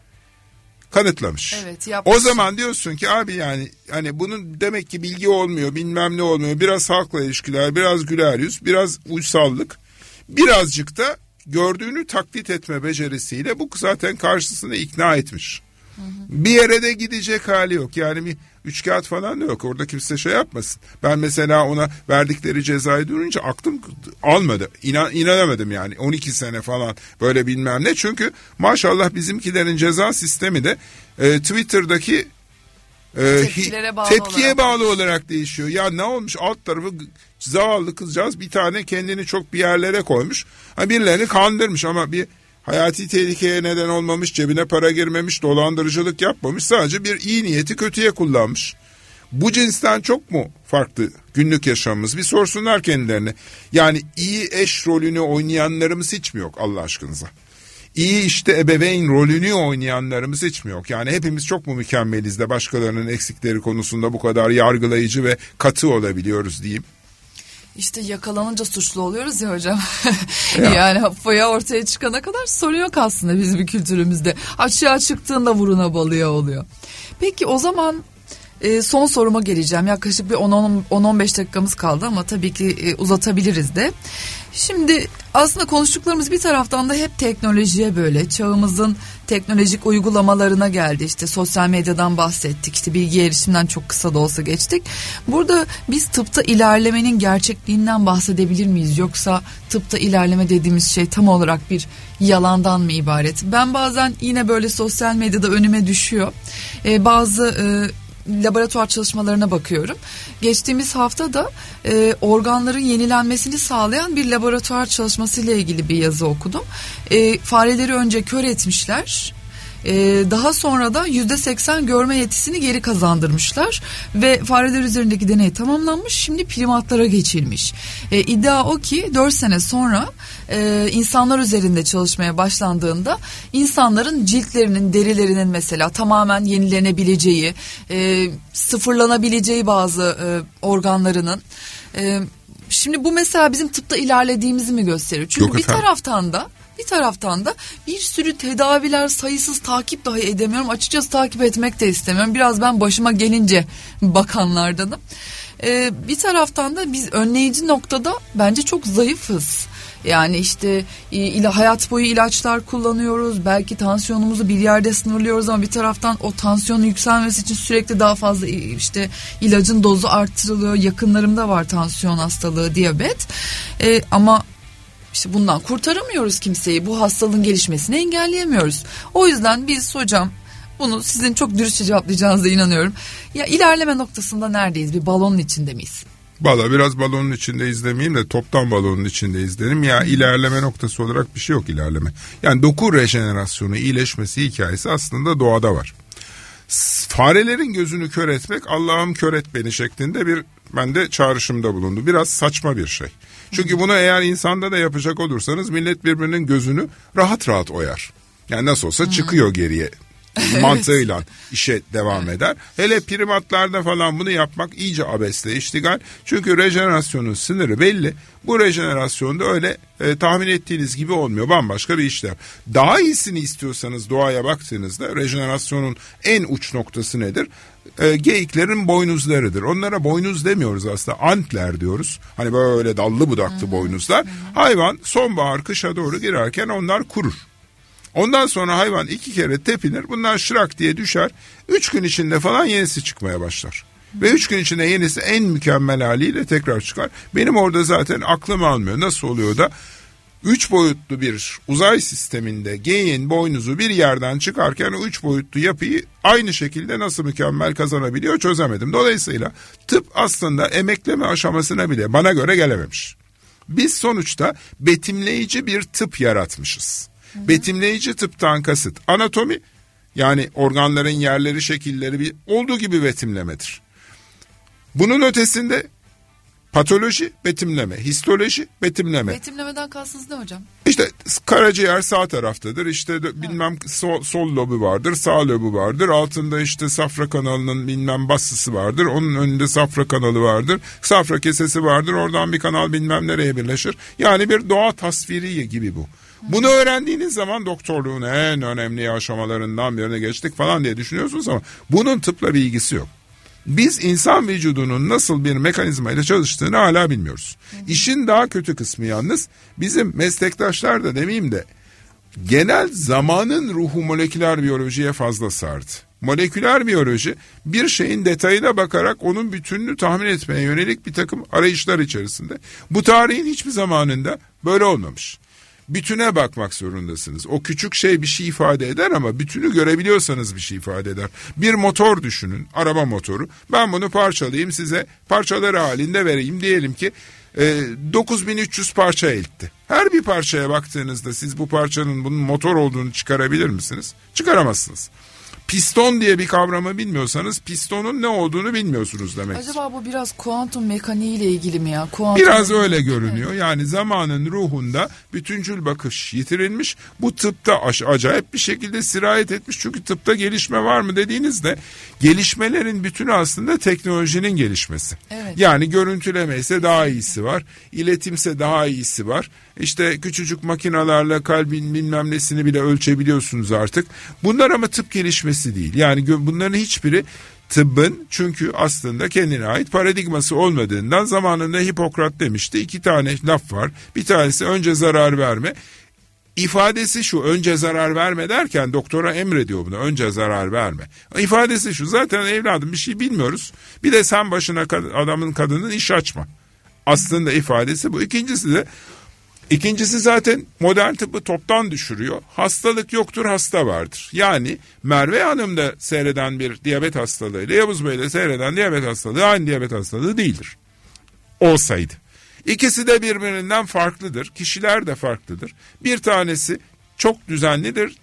kanıtlamış. Evet, o zaman diyorsun ki abi yani hani bunun demek ki bilgi olmuyor, bilmem ne olmuyor. Biraz halkla ilişkiler, biraz güler yüz, biraz uysallık, birazcık da gördüğünü taklit etme becerisiyle bu zaten karşısına ikna etmiş. Hı hı. Bir yere de gidecek hali yok. Yani bir üç kağıt falan da yok. Orada kimse şey yapmasın. Ben mesela ona verdikleri cezayı duyunca aklım almadı. İnan, inanamadım yani. 12 sene falan böyle bilmem ne. Çünkü maşallah bizimkilerin ceza sistemi de e, Twitter'daki e, tepkiye bağlı olarak değişiyor. Ya ne olmuş alt tarafı zavallı kızcağız bir tane kendini çok bir yerlere koymuş. Ha, birilerini kandırmış ama bir hayati tehlikeye neden olmamış, cebine para girmemiş, dolandırıcılık yapmamış. Sadece bir iyi niyeti kötüye kullanmış. Bu cinsten çok mu farklı günlük yaşamımız? Bir sorsunlar kendilerine. Yani iyi eş rolünü oynayanlarımız hiç mi yok Allah aşkınıza? İyi işte ebeveyn rolünü oynayanlarımız hiç mi yok? Yani hepimiz çok mu mükemmeliz de başkalarının eksikleri konusunda bu kadar yargılayıcı ve katı olabiliyoruz diyeyim. İşte yakalanınca suçlu oluyoruz ya hocam. Ya. yani foya ortaya çıkana kadar sorun yok aslında bizim kültürümüzde. Açığa çıktığında vuruna balıya oluyor. Peki o zaman e, son soruma geleceğim. Yaklaşık bir 10-15 dakikamız kaldı ama tabii ki e, uzatabiliriz de. Şimdi aslında konuştuklarımız bir taraftan da hep teknolojiye böyle çağımızın teknolojik uygulamalarına geldi. İşte sosyal medyadan bahsettik. İşte bilgi erişimden çok kısa da olsa geçtik. Burada biz tıpta ilerlemenin gerçekliğinden bahsedebilir miyiz? Yoksa tıpta ilerleme dediğimiz şey tam olarak bir yalandan mı ibaret? Ben bazen yine böyle sosyal medyada önüme düşüyor. Ee, bazı e, laboratuvar çalışmalarına bakıyorum. Geçtiğimiz hafta da e, organların yenilenmesini sağlayan bir laboratuvar çalışması ile ilgili bir yazı okudum. E, fareleri önce kör etmişler. Ee, daha sonra da yüzde seksen görme yetisini geri kazandırmışlar ve fareler üzerindeki deney tamamlanmış şimdi primatlara geçilmiş. Ee, iddia o ki dört sene sonra e, insanlar üzerinde çalışmaya başlandığında insanların ciltlerinin derilerinin mesela tamamen yenilenebileceği e, sıfırlanabileceği bazı e, organlarının e, Şimdi bu mesela bizim tıpta ilerlediğimizi mi gösteriyor? Çünkü Yok bir taraftan da bir taraftan da bir sürü tedaviler sayısız takip dahi edemiyorum. Açıkçası takip etmek de istemiyorum. Biraz ben başıma gelince bakanlardanım. Ee, bir taraftan da biz önleyici noktada bence çok zayıfız. Yani işte ile hayat boyu ilaçlar kullanıyoruz. Belki tansiyonumuzu bir yerde sınırlıyoruz ama bir taraftan o tansiyonun yükselmesi için sürekli daha fazla işte ilacın dozu arttırılıyor. Yakınlarımda var tansiyon hastalığı, diyabet. Ee, ama işte bundan kurtaramıyoruz kimseyi. Bu hastalığın gelişmesini engelleyemiyoruz. O yüzden biz hocam bunu sizin çok dürüstçe cevaplayacağınıza inanıyorum. Ya ilerleme noktasında neredeyiz? Bir balonun içinde miyiz? Valla biraz balonun içinde izlemeyeyim de toptan balonun içinde izlerim. Ya ilerleme noktası olarak bir şey yok ilerleme. Yani doku rejenerasyonu, iyileşmesi hikayesi aslında doğada var. Farelerin gözünü kör etmek Allah'ım kör et beni şeklinde bir bende çağrışımda bulundu. Biraz saçma bir şey. Çünkü bunu eğer insanda da yapacak olursanız millet birbirinin gözünü rahat rahat oyar. Yani nasıl olsa çıkıyor geriye mantığıyla işe devam eder. Hele primatlarda falan bunu yapmak iyice abesle iştigal. Çünkü rejenerasyonun sınırı belli. Bu rejenerasyonda öyle e, tahmin ettiğiniz gibi olmuyor. Bambaşka bir işlem. Daha iyisini istiyorsanız doğaya baktığınızda rejenerasyonun en uç noktası nedir? E, geyiklerin boynuzlarıdır. Onlara boynuz demiyoruz aslında antler diyoruz. Hani böyle dallı budaklı boynuzlar. Hayvan sonbahar kışa doğru girerken onlar kurur. Ondan sonra hayvan iki kere tepinir. Bunlar şırak diye düşer. Üç gün içinde falan yenisi çıkmaya başlar. Ve üç gün içinde yenisi en mükemmel haliyle tekrar çıkar. Benim orada zaten aklım almıyor. Nasıl oluyor da üç boyutlu bir uzay sisteminde geyin boynuzu bir yerden çıkarken üç boyutlu yapıyı aynı şekilde nasıl mükemmel kazanabiliyor çözemedim. Dolayısıyla tıp aslında emekleme aşamasına bile bana göre gelememiş. Biz sonuçta betimleyici bir tıp yaratmışız. Hı Betimleyici tıptan kasıt anatomi yani organların yerleri şekilleri bir olduğu gibi betimlemedir. Bunun ötesinde Patoloji, betimleme. Histoloji, betimleme. Betimlemeden kastınız ne hocam? İşte karaciğer sağ taraftadır. İşte de, bilmem sol, sol lobu vardır, sağ lobu vardır. Altında işte safra kanalının bilmem basısı vardır. Onun önünde safra kanalı vardır. Safra kesesi vardır. Oradan bir kanal bilmem nereye birleşir. Yani bir doğa tasviri gibi bu. Bunu öğrendiğiniz zaman doktorluğun en önemli aşamalarından birine geçtik falan diye düşünüyorsunuz ama bunun tıpla bir ilgisi yok. Biz insan vücudunun nasıl bir mekanizma ile çalıştığını hala bilmiyoruz. İşin daha kötü kısmı yalnız bizim meslektaşlar da demeyeyim de genel zamanın ruhu moleküler biyolojiye fazla sardı. Moleküler biyoloji bir şeyin detayına bakarak onun bütününü tahmin etmeye yönelik bir takım arayışlar içerisinde. Bu tarihin hiçbir zamanında böyle olmamış bütüne bakmak zorundasınız. O küçük şey bir şey ifade eder ama bütünü görebiliyorsanız bir şey ifade eder. Bir motor düşünün, araba motoru. Ben bunu parçalayayım size parçaları halinde vereyim. Diyelim ki e, 9300 parça etti. Her bir parçaya baktığınızda siz bu parçanın bunun motor olduğunu çıkarabilir misiniz? Çıkaramazsınız piston diye bir kavramı bilmiyorsanız pistonun ne olduğunu bilmiyorsunuz demek. Acaba bu biraz kuantum mekaniği ile ilgili mi ya? Kuantum biraz öyle görünüyor. Yani zamanın ruhunda bütüncül bakış yitirilmiş. Bu tıpta acayip bir şekilde sirayet etmiş. Çünkü tıpta gelişme var mı dediğinizde gelişmelerin bütünü aslında teknolojinin gelişmesi. Evet. Yani görüntüleme ise daha iyisi var. İletimse daha iyisi var. İşte küçücük makinalarla kalbin bilmem nesini bile ölçebiliyorsunuz artık. Bunlar ama tıp gelişmesi değil. Yani bunların hiçbiri tıbbın çünkü aslında kendine ait paradigması olmadığından zamanında Hipokrat demişti iki tane laf var. Bir tanesi önce zarar verme. İfadesi şu önce zarar verme derken doktora emrediyor bunu önce zarar verme. İfadesi şu zaten evladım bir şey bilmiyoruz. Bir de sen başına adamın kadının iş açma. Aslında ifadesi bu. İkincisi de İkincisi zaten modern tıbbı toptan düşürüyor. Hastalık yoktur hasta vardır. Yani Merve Hanım'da seyreden bir diyabet hastalığı ile Yavuz Bey'de seyreden diyabet hastalığı aynı diyabet hastalığı değildir. Olsaydı. İkisi de birbirinden farklıdır. Kişiler de farklıdır. Bir tanesi çok düzenlidir.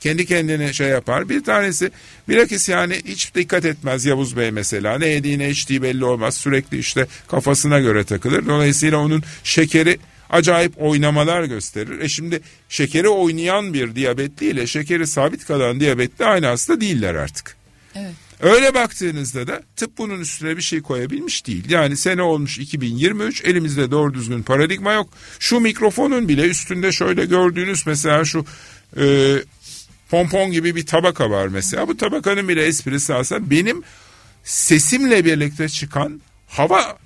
Kendi kendine şey yapar. Bir tanesi bilakis yani hiç dikkat etmez Yavuz Bey mesela. Ne yediği ne içtiği belli olmaz. Sürekli işte kafasına göre takılır. Dolayısıyla onun şekeri acayip oynamalar gösterir. E şimdi şekeri oynayan bir diyabetli ile şekeri sabit kalan diyabetli aynı hasta değiller artık. Evet. Öyle baktığınızda da tıp bunun üstüne bir şey koyabilmiş değil. Yani sene olmuş 2023 elimizde doğru düzgün paradigma yok. Şu mikrofonun bile üstünde şöyle gördüğünüz mesela şu e, pompon gibi bir tabaka var mesela. Bu tabakanın bile esprisi aslında benim sesimle birlikte çıkan hava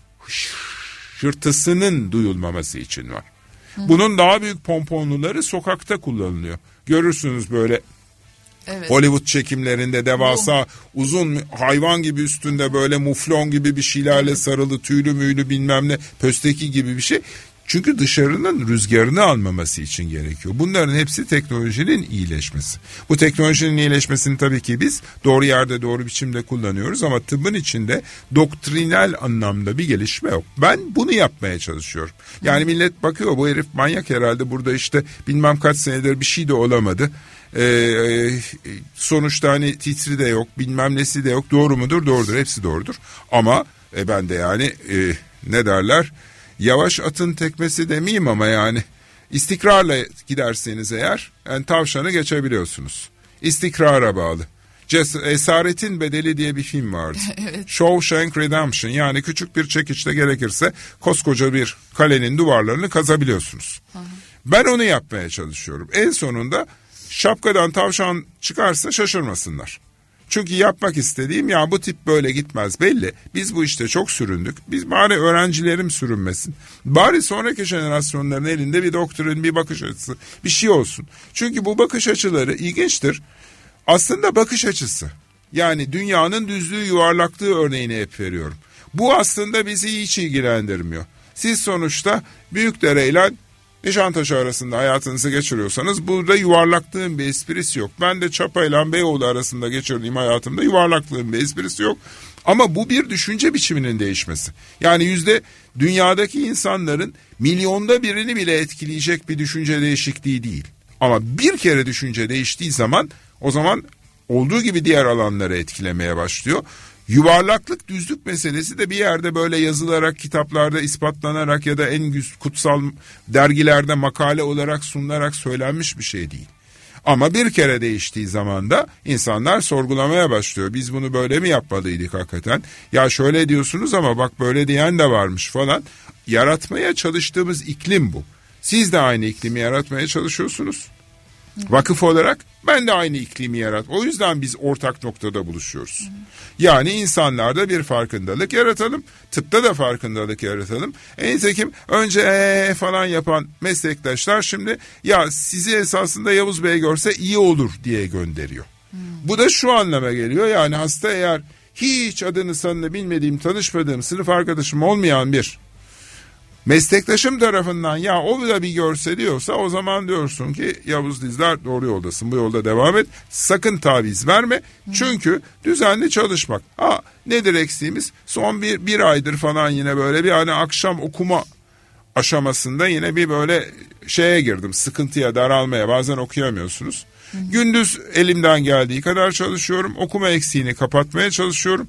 hırtısının duyulmaması için var. Bunun daha büyük pomponluları sokakta kullanılıyor. Görürsünüz böyle Evet. Hollywood çekimlerinde devasa Bu. uzun hayvan gibi üstünde böyle muflon gibi bir şeylerle sarılı tüylü müylü bilmem ne pösteki gibi bir şey. Çünkü dışarının rüzgarını almaması için gerekiyor. Bunların hepsi teknolojinin iyileşmesi. Bu teknolojinin iyileşmesini tabii ki biz doğru yerde doğru biçimde kullanıyoruz ama tıbbın içinde doktrinal anlamda bir gelişme yok. Ben bunu yapmaya çalışıyorum. Yani millet bakıyor bu herif manyak herhalde burada işte bilmem kaç senedir bir şey de olamadı. Ee, sonuçta hani titri de yok bilmem nesi de yok doğru mudur doğrudur hepsi doğrudur ama e, ben de yani e, ne derler yavaş atın tekmesi demeyeyim ama yani istikrarla giderseniz eğer yani tavşanı geçebiliyorsunuz. İstikrara bağlı. Ces Esaretin Bedeli diye bir film vardı. evet. Shawshank Redemption yani küçük bir çekiçle gerekirse koskoca bir kalenin duvarlarını kazabiliyorsunuz. Hı Ben onu yapmaya çalışıyorum. En sonunda şapkadan tavşan çıkarsa şaşırmasınlar. Çünkü yapmak istediğim ya bu tip böyle gitmez belli. Biz bu işte çok süründük. Biz bari öğrencilerim sürünmesin. Bari sonraki jenerasyonların elinde bir doktrin, bir bakış açısı, bir şey olsun. Çünkü bu bakış açıları ilginçtir. Aslında bakış açısı. Yani dünyanın düzlüğü yuvarlaklığı örneğini hep veriyorum. Bu aslında bizi hiç ilgilendirmiyor. Siz sonuçta Büyükdere ile Nişantaşı arasında hayatınızı geçiriyorsanız burada yuvarlaklığın bir esprisi yok. Ben de Çapa ile Beyoğlu arasında geçirdiğim hayatımda yuvarlaklığın bir esprisi yok. Ama bu bir düşünce biçiminin değişmesi. Yani yüzde dünyadaki insanların milyonda birini bile etkileyecek bir düşünce değişikliği değil. Ama bir kere düşünce değiştiği zaman o zaman olduğu gibi diğer alanları etkilemeye başlıyor. Yuvarlaklık düzlük meselesi de bir yerde böyle yazılarak kitaplarda ispatlanarak ya da en kutsal dergilerde makale olarak sunularak söylenmiş bir şey değil. Ama bir kere değiştiği zaman da insanlar sorgulamaya başlıyor. Biz bunu böyle mi yapmalıydık hakikaten? Ya şöyle diyorsunuz ama bak böyle diyen de varmış falan. Yaratmaya çalıştığımız iklim bu. Siz de aynı iklimi yaratmaya çalışıyorsunuz. Vakıf olarak ben de aynı iklimi yarat. O yüzden biz ortak noktada buluşuyoruz. Yani insanlarda bir farkındalık yaratalım. Tıpta da farkındalık yaratalım. En tekim önce ee falan yapan meslektaşlar şimdi ya sizi esasında Yavuz Bey görse iyi olur diye gönderiyor. Bu da şu anlama geliyor. Yani hasta eğer hiç adını sanını bilmediğim, tanışmadığım, sınıf arkadaşım olmayan bir meslektaşım tarafından ya o da bir görse diyorsa o zaman diyorsun ki Yavuz Dizler doğru yoldasın bu yolda devam et. Sakın taviz verme. Çünkü düzenli çalışmak. Ha nedir eksiğimiz? Son bir, bir aydır falan yine böyle bir hani akşam okuma aşamasında yine bir böyle şeye girdim. Sıkıntıya daralmaya. Bazen okuyamıyorsunuz. Gündüz elimden geldiği kadar çalışıyorum. Okuma eksiğini kapatmaya çalışıyorum.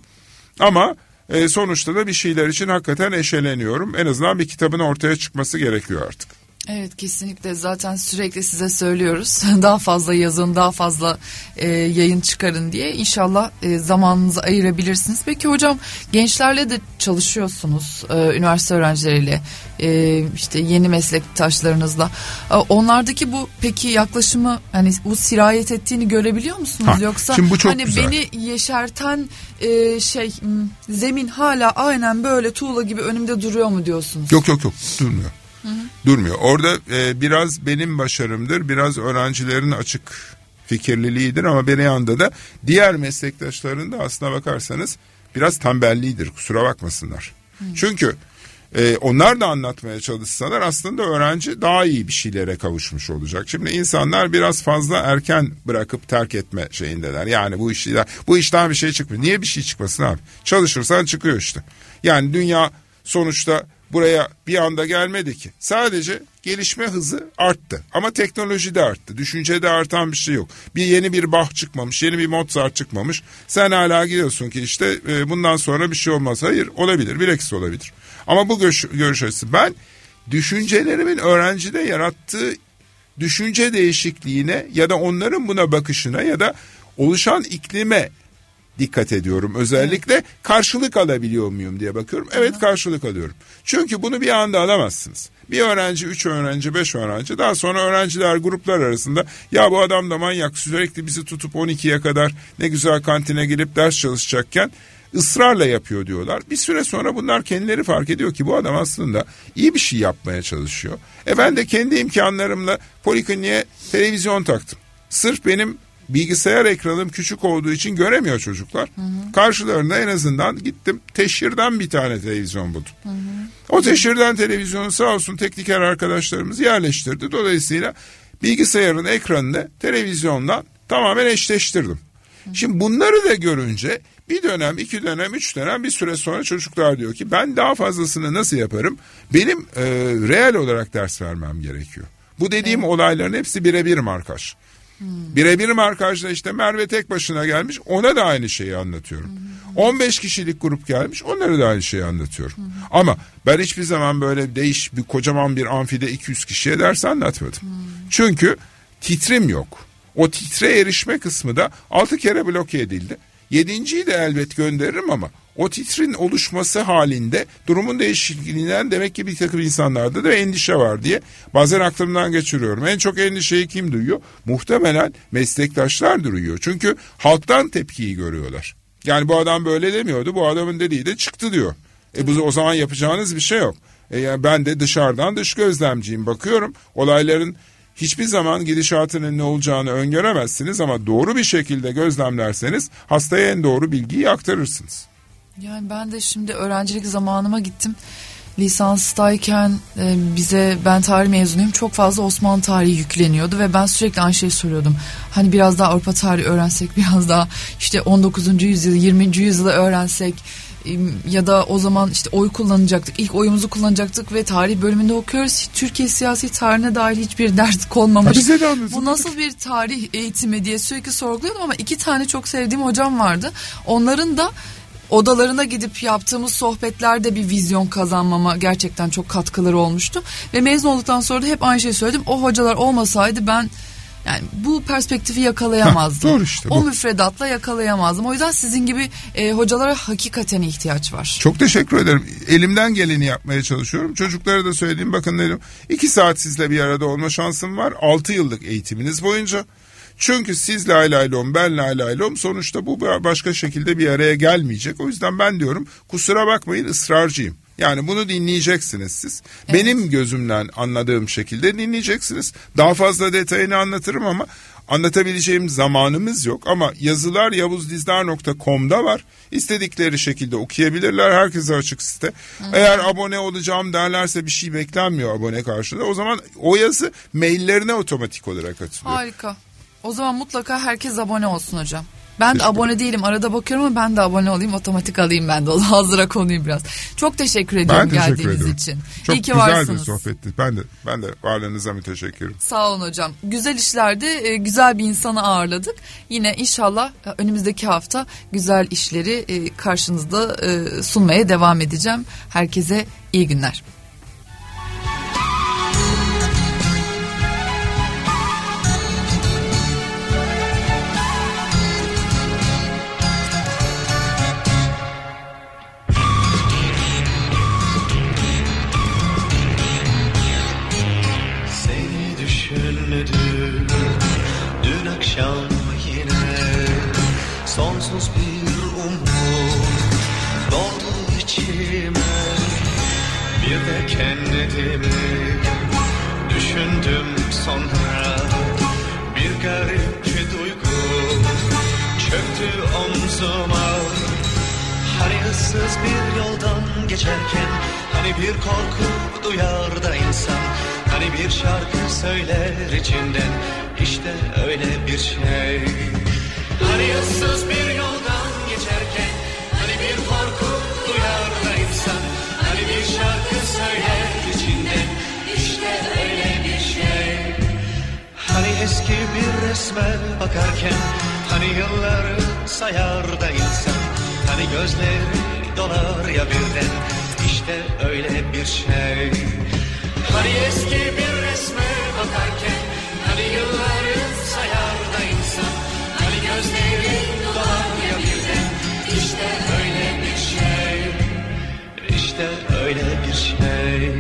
Ama e, sonuçta da bir şeyler için hakikaten eşeleniyorum. En azından bir kitabın ortaya çıkması gerekiyor artık. Evet kesinlikle. Zaten sürekli size söylüyoruz. Daha fazla yazın daha fazla e, yayın çıkarın diye. İnşallah e, zamanınızı ayırabilirsiniz. Peki hocam gençlerle de çalışıyorsunuz e, üniversite öğrencileriyle e, işte yeni meslektaşlarınızla. E, onlardaki bu peki yaklaşımı hani bu sirayet ettiğini görebiliyor musunuz? Ha, yoksa şimdi bu çok hani güzel. beni yeşerten e, şey zemin hala aynen böyle tuğla gibi önümde duruyor mu diyorsunuz? Yok yok yok. Durmuyor durmuyor. Orada e, biraz benim başarımdır, biraz öğrencilerin açık fikirliliğidir ama bir yanda da diğer meslektaşların da aslına bakarsanız biraz tembelliğidir kusura bakmasınlar. Hı. Çünkü e, onlar da anlatmaya çalışsalar aslında öğrenci daha iyi bir şeylere kavuşmuş olacak. Şimdi insanlar biraz fazla erken bırakıp terk etme şeyindeler. Yani bu işler bu işten bir şey çıkmıyor. Niye bir şey çıkmasın abi? Çalışırsan çıkıyor işte. Yani dünya sonuçta buraya bir anda gelmedi ki. Sadece gelişme hızı arttı. Ama teknoloji de arttı. Düşüncede artan bir şey yok. Bir yeni bir Bach çıkmamış, yeni bir Mozart çıkmamış. Sen hala gidiyorsun ki işte e, bundan sonra bir şey olmaz. Hayır olabilir, bilakis olabilir. Ama bu görüş, görüş açısı ben düşüncelerimin öğrencide yarattığı düşünce değişikliğine ya da onların buna bakışına ya da oluşan iklime dikkat ediyorum. Özellikle evet. karşılık alabiliyor muyum diye bakıyorum. Evet Aha. karşılık alıyorum. Çünkü bunu bir anda alamazsınız. Bir öğrenci, üç öğrenci, beş öğrenci daha sonra öğrenciler gruplar arasında ya bu adam da manyak sürekli bizi tutup 12'ye kadar ne güzel kantine gelip ders çalışacakken ısrarla yapıyor diyorlar. Bir süre sonra bunlar kendileri fark ediyor ki bu adam aslında iyi bir şey yapmaya çalışıyor. E ben de kendi imkanlarımla polikliniğe televizyon taktım. Sırf benim bilgisayar ekranım küçük olduğu için göremiyor çocuklar. Hı hı. Karşılarında en azından gittim teşhirden bir tane televizyon buldum. Hı hı. O teşhirden televizyonu sağ olsun tekniker arkadaşlarımız yerleştirdi. Dolayısıyla bilgisayarın ekranını televizyonla tamamen eşleştirdim. Hı. Şimdi bunları da görünce bir dönem, iki dönem, üç dönem bir süre sonra çocuklar diyor ki ben daha fazlasını nasıl yaparım? Benim e, reel olarak ders vermem gerekiyor. Bu dediğim evet. olayların hepsi birebir markaj. Hmm. Birebir markajda işte Merve tek başına gelmiş ona da aynı şeyi anlatıyorum. Hmm. 15 kişilik grup gelmiş onlara da aynı şeyi anlatıyorum. Hmm. Ama ben hiçbir zaman böyle değiş bir kocaman bir amfide 200 kişiye ders anlatmadım. Hmm. Çünkü titrim yok. O titre erişme kısmı da 6 kere bloke edildi. Yedinciyi de elbet gönderirim ama o titrin oluşması halinde durumun değişikliğinden demek ki bir takım insanlarda da endişe var diye bazen aklımdan geçiriyorum. En çok endişeyi kim duyuyor? Muhtemelen meslektaşlar duyuyor. Çünkü halktan tepkiyi görüyorlar. Yani bu adam böyle demiyordu bu adamın dediği de çıktı diyor. E bu o zaman yapacağınız bir şey yok. E yani ben de dışarıdan dış gözlemciyim bakıyorum olayların hiçbir zaman gidişatının ne olacağını öngöremezsiniz ama doğru bir şekilde gözlemlerseniz hastaya en doğru bilgiyi aktarırsınız. Yani ben de şimdi öğrencilik zamanıma gittim. Lisanstayken e, bize ben tarih mezunuyum çok fazla Osmanlı tarihi yükleniyordu ve ben sürekli aynı şeyi soruyordum. Hani biraz daha Avrupa tarihi öğrensek biraz daha işte 19. yüzyıl 20. yüzyılı öğrensek ya da o zaman işte oy kullanacaktık. İlk oyumuzu kullanacaktık ve tarih bölümünde okuyoruz. Türkiye siyasi tarihine dair hiçbir ders konmamış. Bu nasıl bir tarih eğitimi diye sürekli sorguluyordum ama iki tane çok sevdiğim hocam vardı. Onların da odalarına gidip yaptığımız sohbetlerde bir vizyon kazanmama gerçekten çok katkıları olmuştu. Ve mezun olduktan sonra da hep aynı şeyi söyledim. O hocalar olmasaydı ben yani bu perspektifi yakalayamazdım. Heh, doğru işte bu. O müfredatla yakalayamazdım. O yüzden sizin gibi e, hocalara hakikaten ihtiyaç var. Çok teşekkür ederim. Elimden geleni yapmaya çalışıyorum. Çocuklara da söyleyeyim bakın dedim. İki saat sizle bir arada olma şansım var. Altı yıllık eğitiminiz boyunca. Çünkü siz lay lay lom ben lay lay lom sonuçta bu başka şekilde bir araya gelmeyecek. O yüzden ben diyorum kusura bakmayın ısrarcıyım. Yani bunu dinleyeceksiniz siz. Evet. Benim gözümden anladığım şekilde dinleyeceksiniz. Daha fazla detayını anlatırım ama anlatabileceğim zamanımız yok. Ama yazılar yavuzdizdar.com'da var. İstedikleri şekilde okuyabilirler. Herkese açık site. Hı. Eğer abone olacağım derlerse bir şey beklenmiyor abone karşılığında. O zaman o yazı maillerine otomatik olarak atılıyor. Harika. O zaman mutlaka herkes abone olsun hocam. Ben de abone değilim. Arada bakıyorum ama ben de abone olayım. Otomatik alayım ben de. Hazıra konuyum biraz. Çok teşekkür ediyorum ben teşekkür geldiğiniz ediyorum. için. Çok İyi ki güzel varsınız. bir sohbetti. Ben de ben de varlığınıza müteşekkirim. Sağ olun hocam. Güzel işlerde e, güzel bir insanı ağırladık. Yine inşallah e, önümüzdeki hafta güzel işleri e, karşınızda sunmaya devam edeceğim. Herkese iyi günler. Geçerken Hani bir korku duyar da insan. Hani bir şarkı söyler içinden İşte öyle bir şey. Hani ıssız bir yoldan geçerken Hani bir korku duyar da insan. Hani bir şarkı söyler içinden İşte öyle bir şey. Hani eski bir resme bakarken Hani yılları sayar da insan. Hani gözleri dolar ya birden işte öyle bir şey. Hani eski bir resme bakarken Hani yılları sayar da insan Hani gözleri dolar ya birden işte öyle bir şey. İşte öyle bir şey.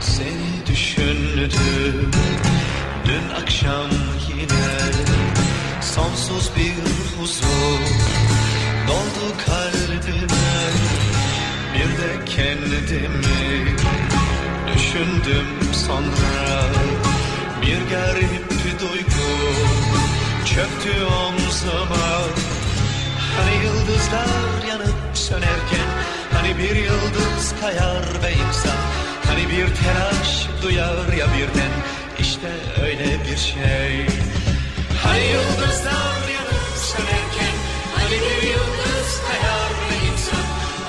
Seni düşündüm. Dün akşam sonsuz bir huzur doldu kalbime. Bir de kendimi düşündüm sonra. Bir garip duygu çöktü omzuma. Hani yıldızlar yanıp sönerken hani bir yıldız kayar ve insan. Hani bir telaş duyar ya birden. İşte öyle bir şey Hani yıldızlar yanıp sönerken Hani bir yıldız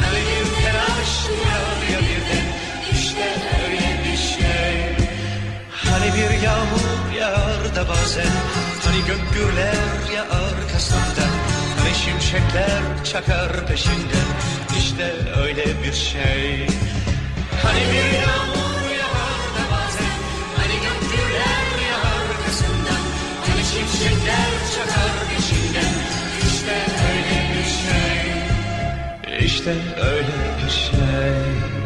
Hani bir telaş duyar öyle bir şey. Hani bir yağmur yağar da bazen Hani gök gürler ya arkasından Hani şimşekler çakar peşinden İşte öyle bir şey. Hani bir yağmur şimşekler çakar peşinden İşte öyle bir şey. İşte öyle bir şey